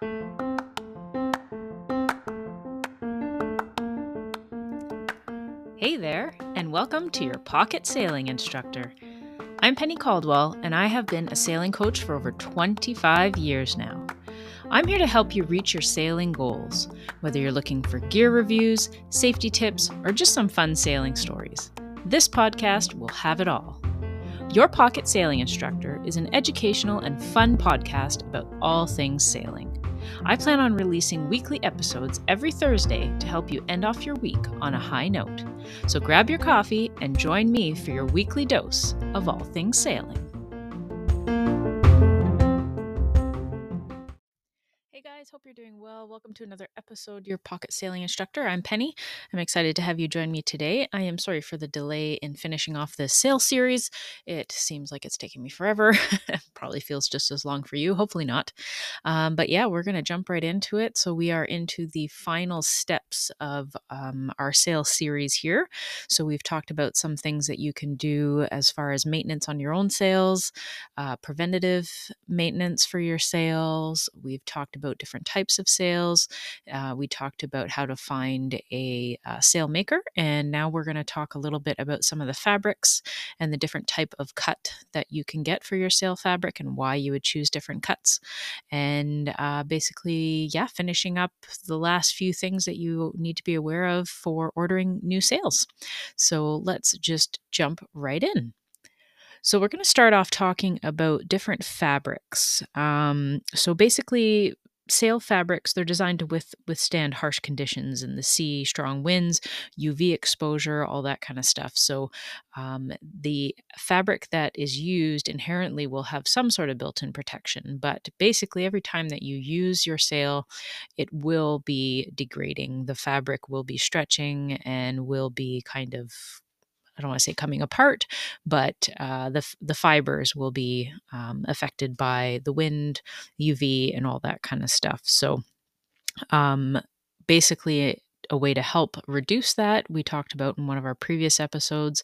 Hey there, and welcome to your Pocket Sailing Instructor. I'm Penny Caldwell, and I have been a sailing coach for over 25 years now. I'm here to help you reach your sailing goals, whether you're looking for gear reviews, safety tips, or just some fun sailing stories. This podcast will have it all. Your Pocket Sailing Instructor is an educational and fun podcast about all things sailing. I plan on releasing weekly episodes every Thursday to help you end off your week on a high note. So grab your coffee and join me for your weekly dose of all things sailing. Hope you're doing well. Welcome to another episode, Your Pocket Sailing Instructor. I'm Penny. I'm excited to have you join me today. I am sorry for the delay in finishing off this sail series. It seems like it's taking me forever. Probably feels just as long for you. Hopefully not. Um, but yeah, we're going to jump right into it. So we are into the final steps of um, our sail series here. So we've talked about some things that you can do as far as maintenance on your own sails, uh, preventative maintenance for your sails. We've talked about different types of sails. Uh, we talked about how to find a uh, sail maker, and now we're going to talk a little bit about some of the fabrics and the different type of cut that you can get for your sail fabric and why you would choose different cuts. And uh, basically, yeah, finishing up the last few things that you need to be aware of for ordering new sails. So let's just jump right in. So, we're going to start off talking about different fabrics. Um, so, basically, sail fabrics they're designed to with, withstand harsh conditions in the sea strong winds uv exposure all that kind of stuff. So um, the fabric that is used inherently will have some sort of built-in protection but basically every time that you use your sail it will be degrading. The fabric will be stretching and will be kind of I don't want to say coming apart, but uh, the the fibers will be um, affected by the wind, UV, and all that kind of stuff. So, um, basically, a way to help reduce that. We talked about in one of our previous episodes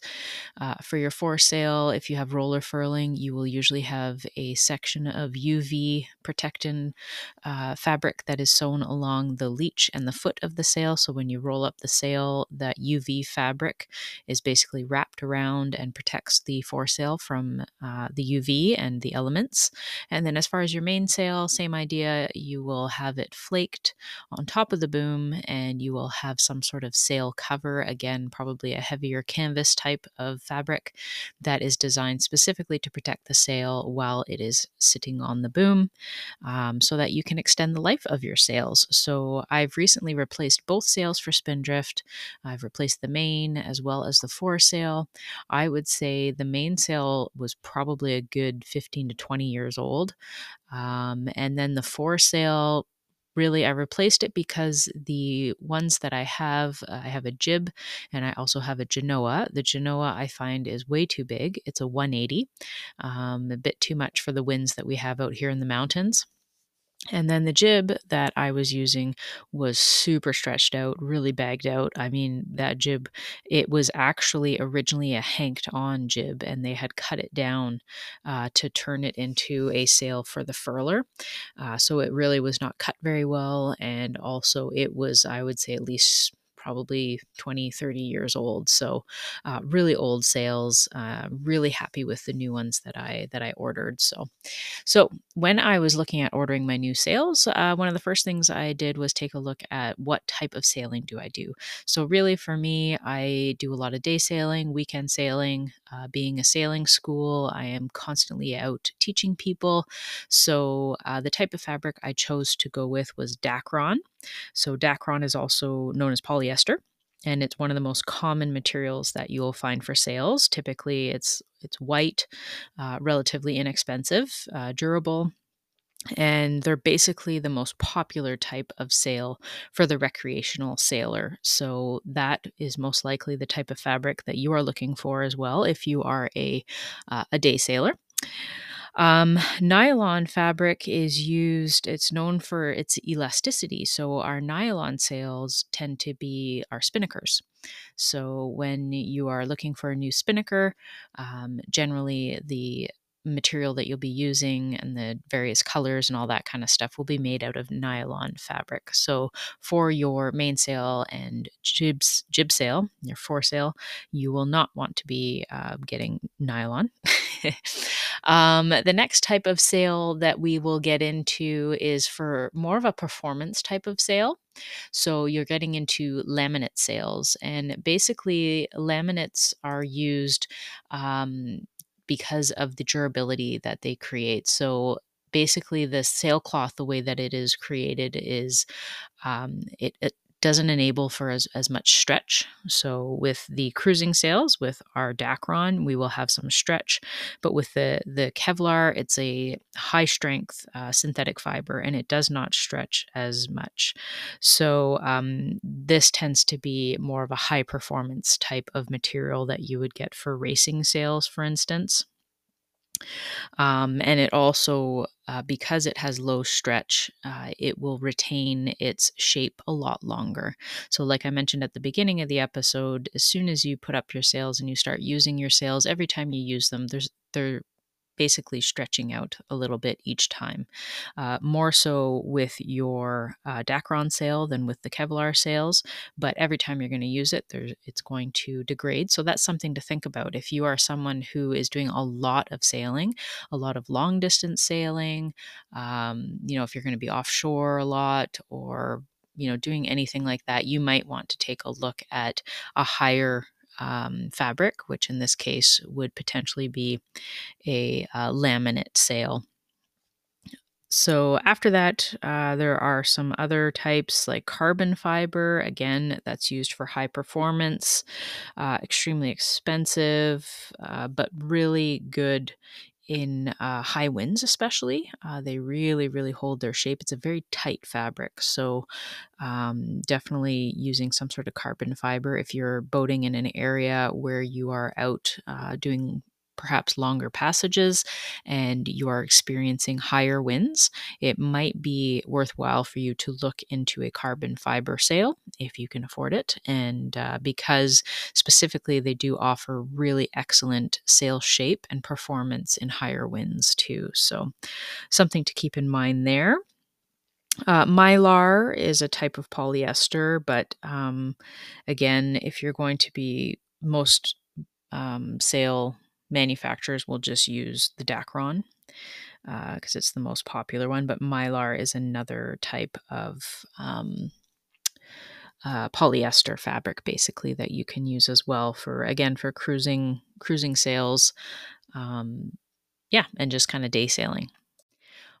uh, for your foresail if you have roller furling you will usually have a section of uv protectant uh, fabric that is sewn along the leech and the foot of the sail. So when you roll up the sail that uv fabric is basically wrapped around and protects the foresail from uh, the uv and the elements. And then as far as your mainsail same idea you will have it flaked on top of the boom and you will have some sort of sail cover, again, probably a heavier canvas type of fabric that is designed specifically to protect the sail while it is sitting on the boom um, so that you can extend the life of your sails. So I've recently replaced both sails for Spindrift. I've replaced the main as well as the foresail. I would say the mainsail was probably a good 15 to 20 years old. Um, and then the foresail really I replaced it because the ones that I have, uh, I have a jib and I also have a Genoa. The Genoa I find is way too big. It's a 180, um, a bit too much for the winds that we have out here in the mountains. And then the jib that I was using was super stretched out, really bagged out. I mean, that jib, it was actually originally a hanked on jib, and they had cut it down uh, to turn it into a sail for the furler. Uh, so it really was not cut very well. And also, it was, I would say, at least probably 20, 30 years old. So uh, really old sails. Uh, really happy with the new ones that I that I ordered. So, so when I was looking at ordering my new sails, uh, one of the first things I did was take a look at what type of sailing do I do. So really, for me, I do a lot of day sailing, weekend sailing. Uh, being a sailing school, I am constantly out teaching people. So uh, the type of fabric I chose to go with was Dacron. So Dacron is also known as polyester and it's one of the most common materials that you will find for sails. Typically, it's it's white, uh, relatively inexpensive, uh, durable, and they're basically the most popular type of sail for the recreational sailor. So that is most likely the type of fabric that you are looking for as well if you are a uh, a day sailor. Um, nylon fabric is used, it's known for its elasticity. So, our nylon sails tend to be our spinnakers. So, when you are looking for a new spinnaker, um, generally the material that you'll be using and the various colors and all that kind of stuff will be made out of nylon fabric. So for your mainsail and jibs, jib sail, your foresail, you will not want to be uh, getting nylon. um, the next type of sail that we will get into is for more of a performance type of sail. So you're getting into laminate sails, and basically, laminates are used um, because of the durability that they create. So basically, the sailcloth, the way that it is created, is um, it, it doesn't enable for as, as much stretch. So with the cruising sails, with our Dacron, we will have some stretch. But with the, the Kevlar, it's a high strength uh, synthetic fiber and it does not stretch as much. So um, this tends to be more of a high performance type of material that you would get for racing sails, for instance. Um, and it also, uh, because it has low stretch, uh, it will retain its shape a lot longer. So, like I mentioned at the beginning of the episode, as soon as you put up your sails and you start using your sails, every time you use them, there's they're basically stretching out a little bit each time. Uh, more so with your uh, Dacron sail than with the Kevlar sails, but every time you're going to use it, it's going to degrade. So that's something to think about. If you are someone who is doing a lot of sailing, a lot of long distance sailing, um, you know, if you're going to be offshore a lot or you know doing anything like that you might want to take a look at a higher um, fabric, which in this case would potentially be a uh, laminate sail. So, after that, uh, there are some other types like carbon fiber. Again, that's used for high performance, uh, extremely expensive, uh, but really good in uh, high winds, especially. Uh, they really, really hold their shape. It's a very tight fabric. So, um, definitely using some sort of carbon fiber if you're boating in an area where you are out uh, doing perhaps longer passages and you are experiencing higher winds, it might be worthwhile for you to look into a carbon fiber sail if you can afford it. And uh, because specifically they do offer really excellent sail shape and performance in higher winds too. So, something to keep in mind there. Uh, mylar is a type of polyester, but um, again, if you're going to be most um, sail manufacturers will just use the Dacron because uh, it's the most popular one. But Mylar is another type of um, uh, polyester fabric, basically that you can use as well for again for cruising cruising sails. Um, yeah, and just kind of day sailing.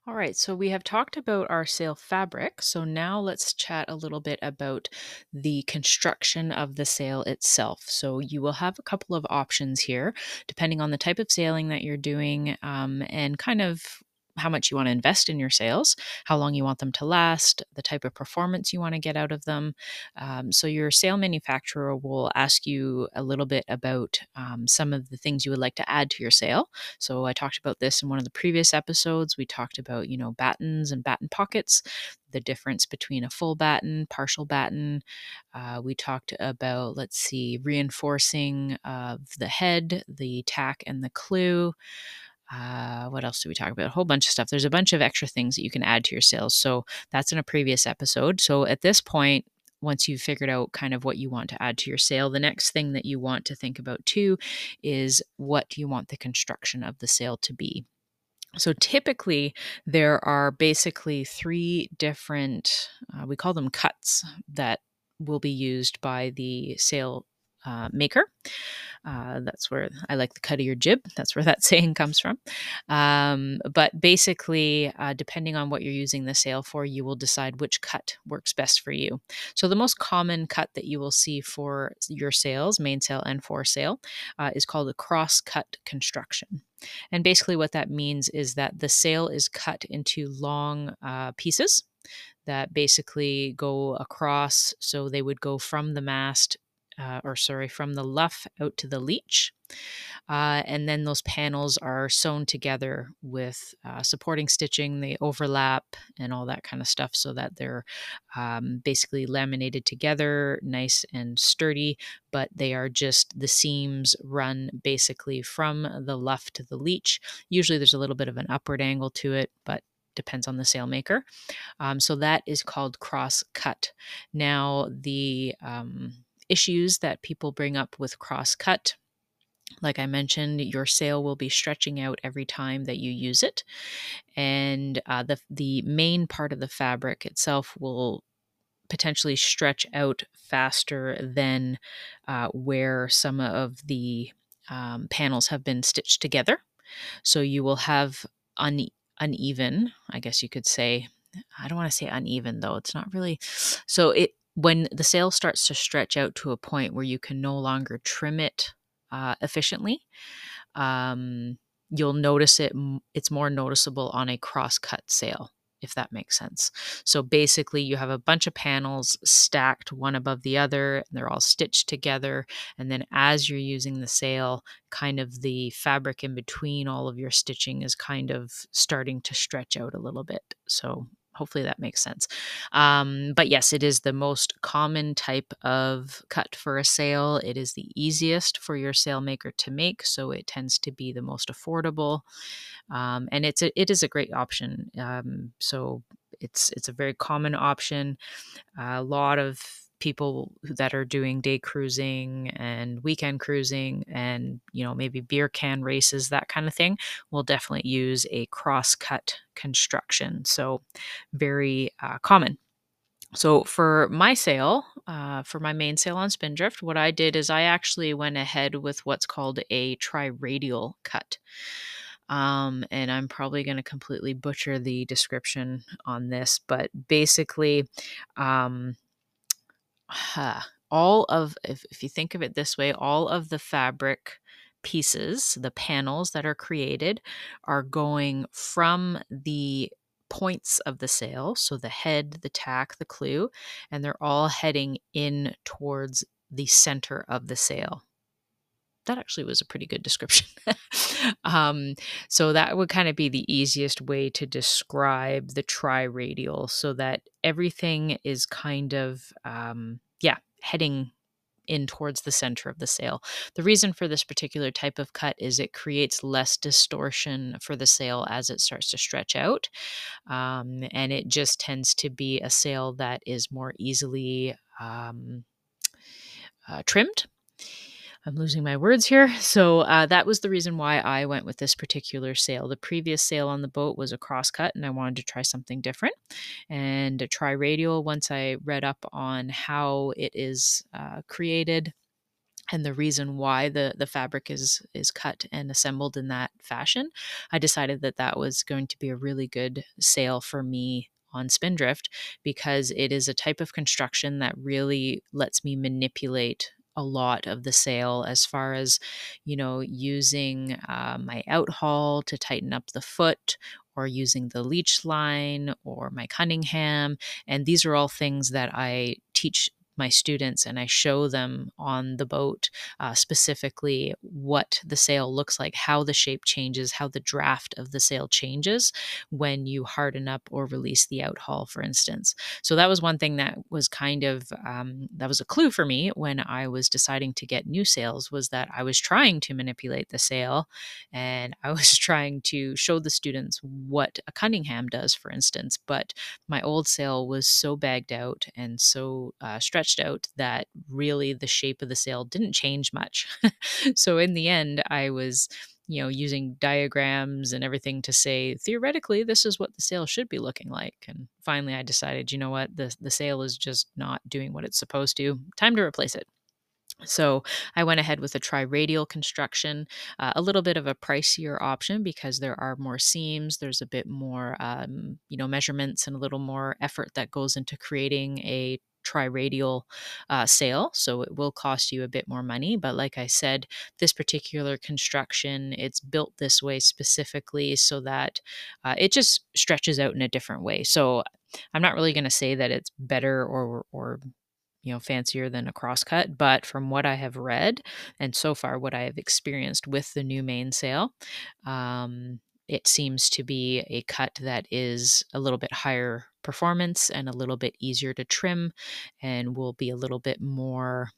All right, so we have talked about our sail fabric. So now let's chat a little bit about the construction of the sail itself. So you will have a couple of options here, depending on the type of sailing that you're doing um, and kind of how much you want to invest in your sails, how long you want them to last, the type of performance you want to get out of them. Um, so, your sail manufacturer will ask you a little bit about um, some of the things you would like to add to your sail. So, I talked about this in one of the previous episodes. We talked about, you know, battens and batten pockets, the difference between a full batten, partial batten. Uh, we talked about, let's see, reinforcing of the head, the tack, and the clew. Uh, what else do we talk about? A whole bunch of stuff. There's a bunch of extra things that you can add to your sails. So that's in a previous episode. So at this point, once you've figured out kind of what you want to add to your sail, the next thing that you want to think about too is what you want the construction of the sail to be? So typically, there are basically three different, uh, we call them cuts, that will be used by the sail uh, maker. Uh, that's where I like the cut of your jib. That's where that saying comes from. Um, but basically, uh, depending on what you're using the sail for, you will decide which cut works best for you. So, the most common cut that you will see for your sails, mainsail and foresail, uh, is called a cross cut construction. And basically, what that means is that the sail is cut into long uh, pieces that basically go across. So, they would go from the mast uh, or sorry, from the luff out to the leech. Uh, and then those panels are sewn together with uh, supporting stitching, they overlap and all that kind of stuff so that they're um, basically laminated together, nice and sturdy, but they are just the seams run basically from the luff to the leech. Usually there's a little bit of an upward angle to it, but depends on the sail maker. Um, so that is called cross cut. Now, the um, issues that people bring up with cross cut like I mentioned, your sail will be stretching out every time that you use it, and uh, the the main part of the fabric itself will potentially stretch out faster than uh, where some of the um, panels have been stitched together. So you will have une- uneven, I guess you could say. I don't want to say uneven though. It's not really. So it when the sail starts to stretch out to a point where you can no longer trim it uh, efficiently, um, you'll notice it. It's more noticeable on a cross cut sail if that makes sense. So basically, you have a bunch of panels stacked one above the other, and they're all stitched together. And then as you're using the sail, kind of the fabric in between all of your stitching is kind of starting to stretch out a little bit. So hopefully that makes sense. Um, but yes, it is the most common type of cut for a sail. It is the easiest for your sail maker to make, so it tends to be the most affordable, um, and it's a, it is a great option. Um, so it's it's a very common option. a lot of people that are doing day cruising and weekend cruising and you know maybe beer can races that kind of thing will definitely use a cross cut construction so very uh, common. So for my sail uh, for my mainsail on spindrift what i did is i actually went ahead with what's called a tri-radial cut um, and i'm probably going to completely butcher the description on this but basically um, all of if, if you think of it this way all of the fabric pieces the panels that are created are going from the points of the sail so the head the tack the clew and they're all heading in towards the center of the sail that actually was a pretty good description. um, so that would kind of be the easiest way to describe the tri-radial, so that everything is kind of um, yeah heading in towards the center of the sail. The reason for this particular type of cut is it creates less distortion for the sail as it starts to stretch out. Um, and it just tends to be a sail that is more easily um, uh, trimmed. I'm losing my words here. So uh, that was the reason why I went with this particular sail. The previous sail on the boat was a crosscut, and I wanted to try something different and tri-radial. Once I read up on how it is uh, created and the reason why the the fabric is is cut and assembled in that fashion, I decided that that was going to be a really good sail for me on Spindrift because it is a type of construction that really lets me manipulate a lot of the sail as far as, you know, using uh, my outhaul to tighten up the foot or using the leech line or my Cunningham. And these are all things that I teach my students and I show them on the boat uh, specifically what the sail looks like, how the shape changes, how the draft of the sail changes when you harden up or release the outhaul, for instance. So that was one thing that was kind of um, that was a clue for me when I was deciding to get new sails was that I was trying to manipulate the sail and I was trying to show the students what a Cunningham does, for instance. But my old sail was so bagged out and so uh, stretched stretched out that really the shape of the sail didn't change much. so in the end, I was you know using diagrams and everything to say theoretically this is what the sail should be looking like and finally i decided you know what the the sail is just not doing what it's supposed to time to replace it so I went ahead with a tri-radial construction, uh, a little bit of a pricier option because there are more seams. There's a bit more, um, you know, measurements and a little more effort that goes into creating a tri-radial uh, sail so it will cost you a bit more money but like i said this particular construction it's built this way specifically so that uh, it just stretches out in a different way. So i'm not really going to say that it's better or or you know fancier than a crosscut but from what i have read and so far what i have experienced with the new mainsail um, it seems to be a cut that is a little bit higher performance and a little bit easier to trim and will be a little bit more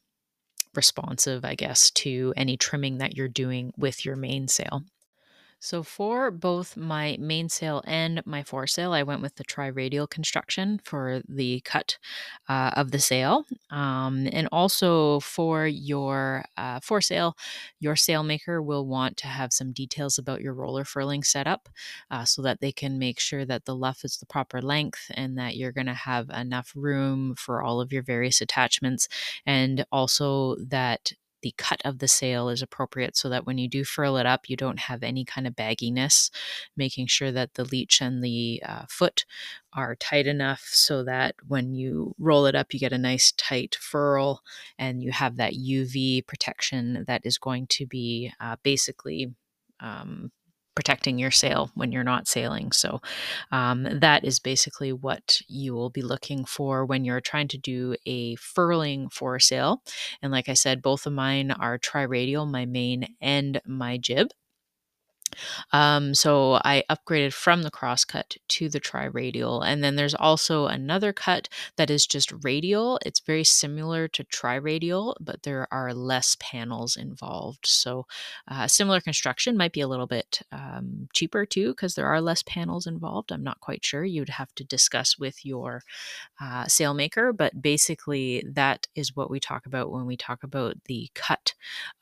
responsive i guess to any trimming that you're doing with your mainsail so for both my mainsail and my foresail, I went with the tri-radial construction for the cut uh, of the sail. Um, and also for your uh, foresail, your sailmaker will want to have some details about your roller furling setup uh, so that they can make sure that the luff is the proper length and that you're going to have enough room for all of your various attachments and also that the cut of the sail is appropriate so that when you do furl it up, you don't have any kind of bagginess, making sure that the leech and the uh, foot are tight enough so that when you roll it up, you get a nice tight furl and you have that UV protection that is going to be uh, basically um, protecting your sail when you're not sailing. So um, that is basically what you will be looking for when you're trying to do a furling foresail. And like I said, both of mine are tri-radial, my main and my jib. Um, so I upgraded from the crosscut to the tri-radial. And then there's also another cut that is just radial. It's very similar to tri-radial, but there are less panels involved. So uh, similar construction might be a little bit um, cheaper too, because there are less panels involved. I'm not quite sure. You'd have to discuss with your uh, sailmaker, but basically that is what we talk about when we talk about the cut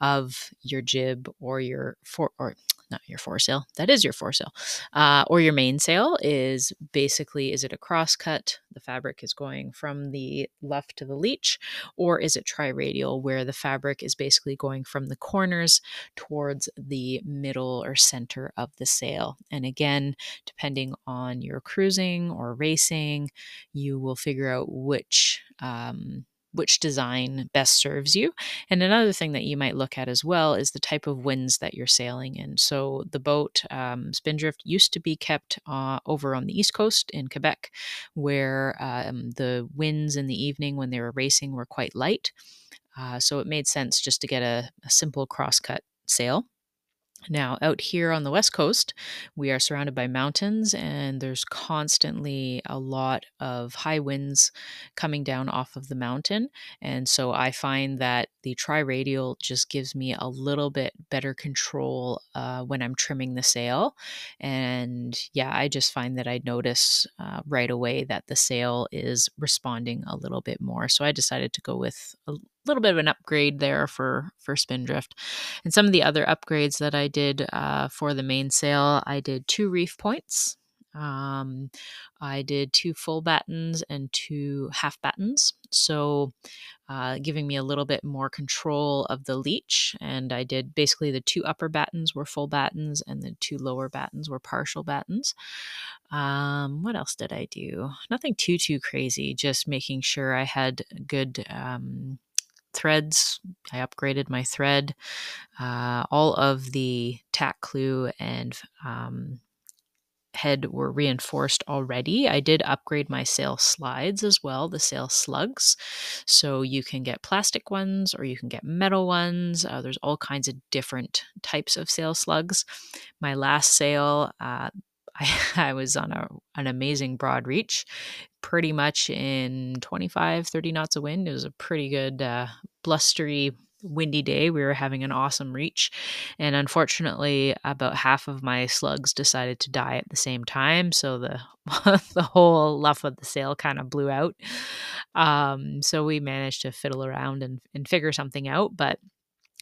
of your jib or your for or not your foresail. That is your foresail. Uh, or your main mainsail is basically is it a cross cut? The fabric is going from the left to the leech, or is it tri-radial where the fabric is basically going from the corners towards the middle or center of the sail? And again, depending on your cruising or racing, you will figure out which um, which design best serves you. And another thing that you might look at as well is the type of winds that you're sailing in. So the boat um, Spindrift used to be kept uh, over on the east coast in Quebec, where um, the winds in the evening when they were racing were quite light. Uh, so it made sense just to get a, a simple crosscut sail. Now, out here on the West Coast, we are surrounded by mountains, and there's constantly a lot of high winds coming down off of the mountain. And so I find that the tri radial just gives me a little bit better control uh, when I'm trimming the sail. And yeah, I just find that I notice uh, right away that the sail is responding a little bit more. So I decided to go with a little bit of an upgrade there for for Spindrift. And some of the other upgrades that I did uh, for the mainsail, I did two reef points. Um, I did two full battens and two half battens, so uh, giving me a little bit more control of the leech. And I did basically the two upper battens were full battens, and the two lower battens were partial battens. Um, what else did I do? Nothing too too crazy. Just making sure I had good um, threads. I upgraded my thread. Uh, all of the tack clew and um, head were reinforced already. I did upgrade my sail slides as well, the sail slugs. So you can get plastic ones or you can get metal ones. Uh, there's all kinds of different types of sail slugs. My last sail, uh, I, I was on a, an amazing broad reach, pretty much in 25, 30 knots of wind. It was a pretty good, uh, blustery, windy day. We were having an awesome reach. And unfortunately, about half of my slugs decided to die at the same time. So the, the whole luff of the sail kind of blew out. Um, so we managed to fiddle around and, and figure something out. But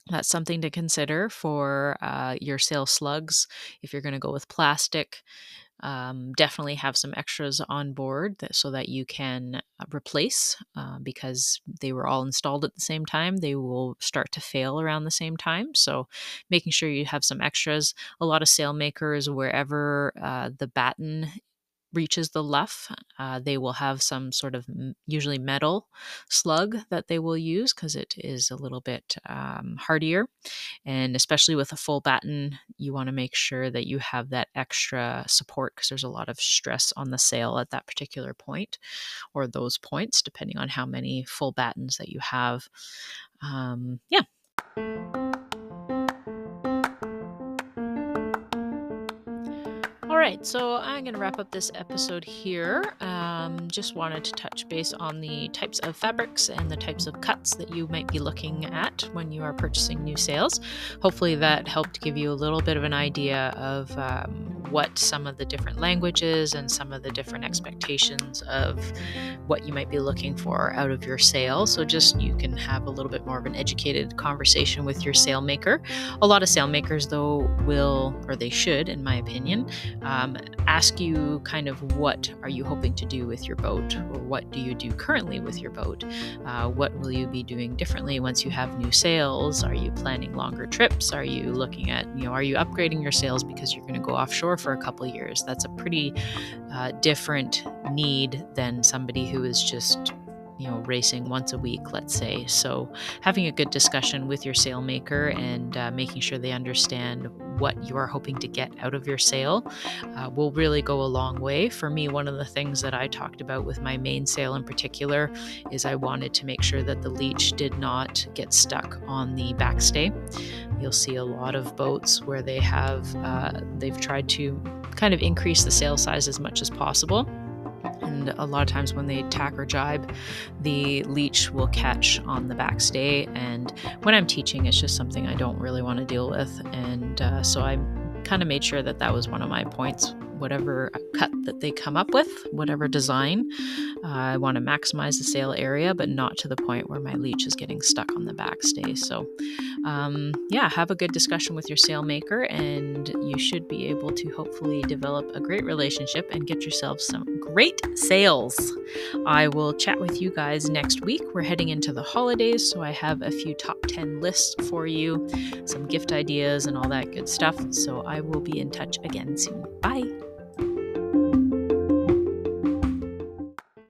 that's something to consider for uh, your sail slugs if you're going to go with plastic. Um, definitely have some extras on board that, so that you can uh, replace uh, because they were all installed at the same time. They will start to fail around the same time. So, making sure you have some extras. A lot of sail makers, wherever uh, the batten reaches the luff, uh, they will have some sort of usually metal slug that they will use because it is a little bit um, hardier. And especially with a full batten, you want to make sure that you have that extra support because there's a lot of stress on the sail at that particular point or those points, depending on how many full battens that you have. Um, yeah. Right, so I'm going to wrap up this episode here. Um, just wanted to touch base on the types of fabrics and the types of cuts that you might be looking at when you are purchasing new sails. Hopefully, that helped give you a little bit of an idea of um, what some of the different languages and some of the different expectations of what you might be looking for out of your sail. So, just you can have a little bit more of an educated conversation with your sail maker. A lot of sail makers, though, will, or they should, in my opinion, um, ask you kind of what are you hoping to do with your boat? Or what do you do currently with your boat? Uh, what will you be doing differently once you have new sails? Are you planning longer trips? Are you looking at you know are you upgrading your sails because you're going to go offshore for a couple years? That's a pretty uh, different need than somebody who is just you know racing once a week let's say. So having a good discussion with your sailmaker and uh, making sure they understand what you are hoping to get out of your sail uh, will really go a long way. For me one of the things that i talked about with my main mainsail in particular is i wanted to make sure that the leech did not get stuck on the backstay. You'll see a lot of boats where they have uh, they've tried to kind of increase the sail size as much as possible and a lot of times when they tack or jibe, the leech will catch on the backstay. And when I'm teaching, it's just something I don't really want to deal with. And uh, so I kind of made sure that that was one of my points whatever cut that they come up with, whatever design. Uh, I want to maximize the sail area, but not to the point where my leech is getting stuck on the backstay. So, um, yeah, have a good discussion with your sail maker, and you should be able to hopefully develop a great relationship and get yourself some great sails. I will chat with you guys next week. We're heading into the holidays, so I have a few top 10 lists for you, some gift ideas, and all that good stuff. So I will be in touch again soon. Bye.